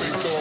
Thank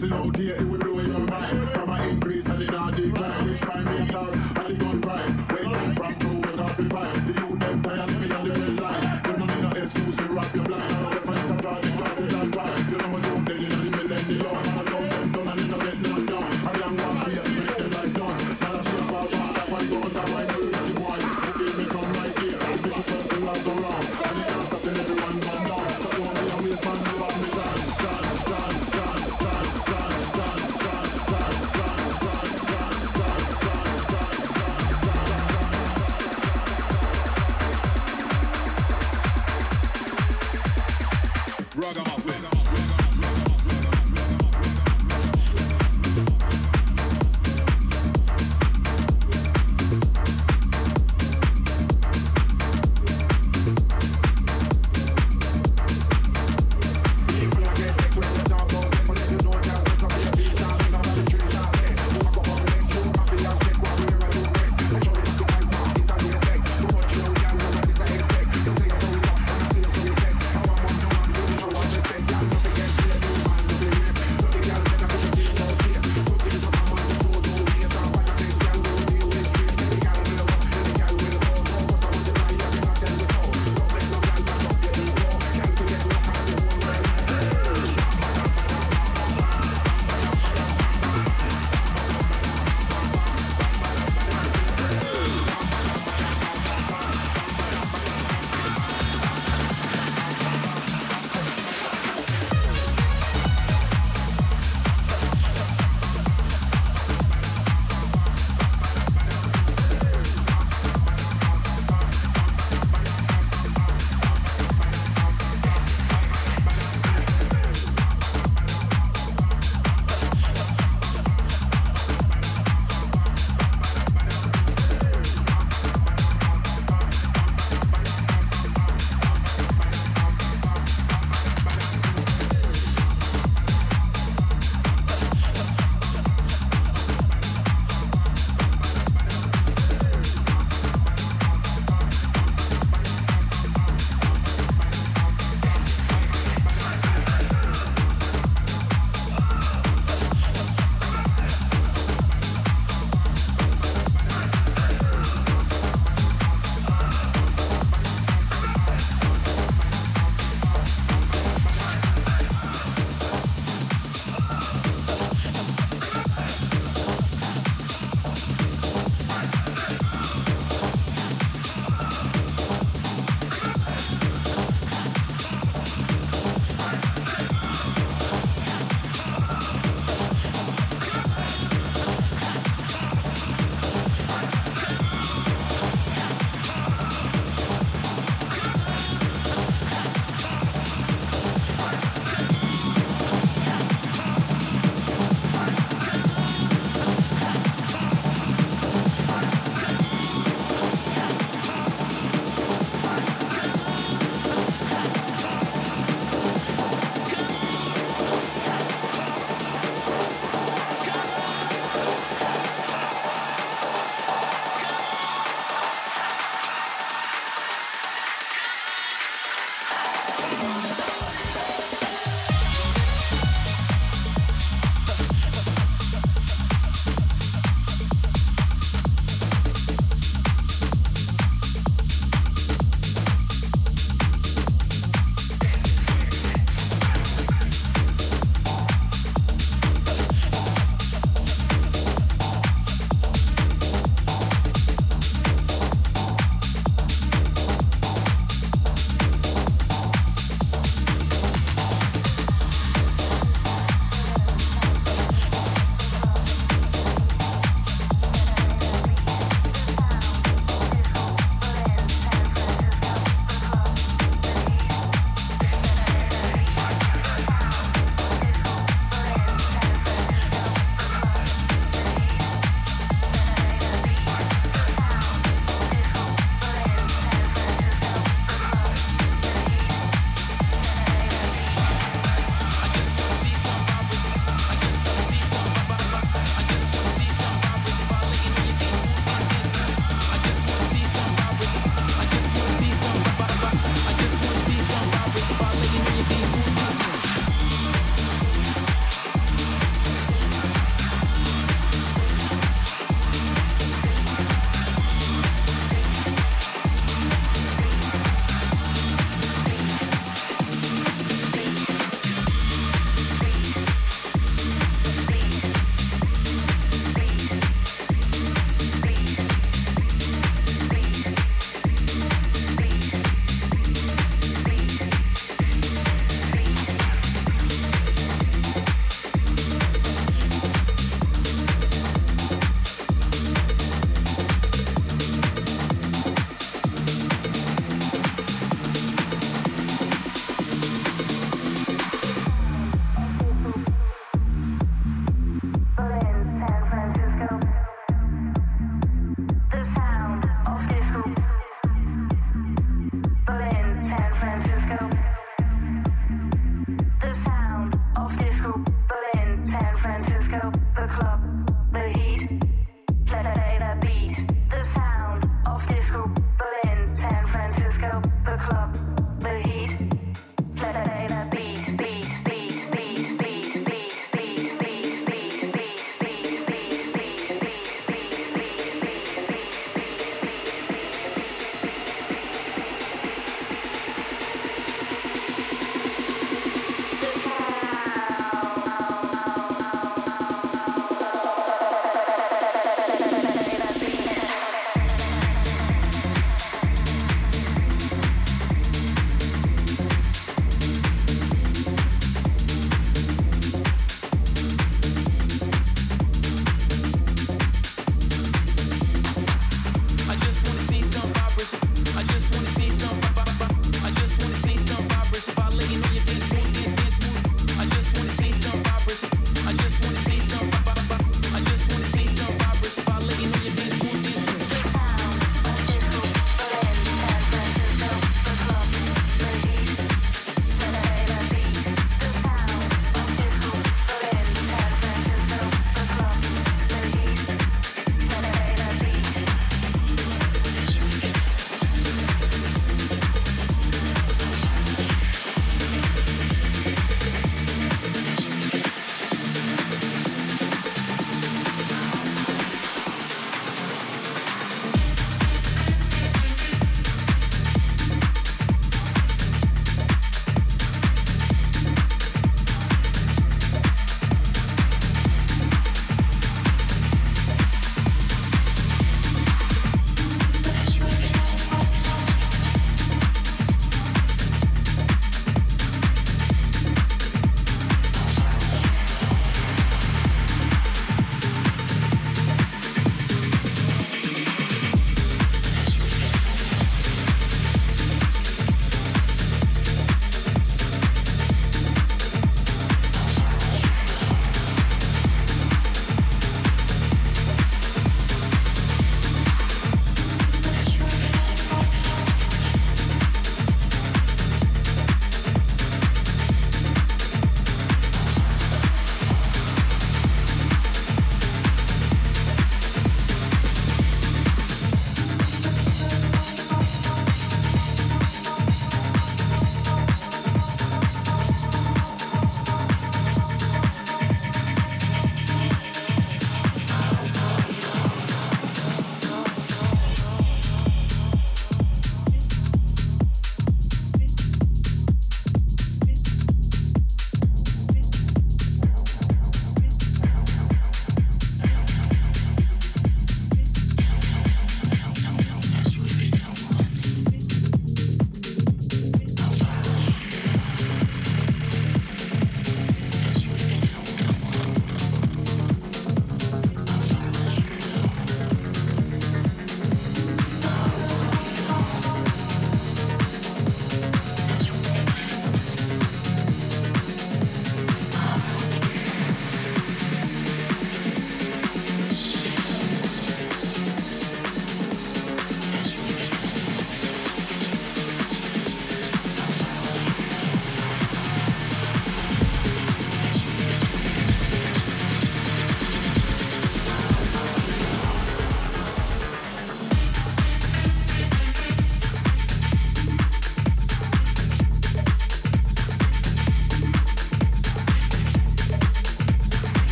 time. Sissing out here, it will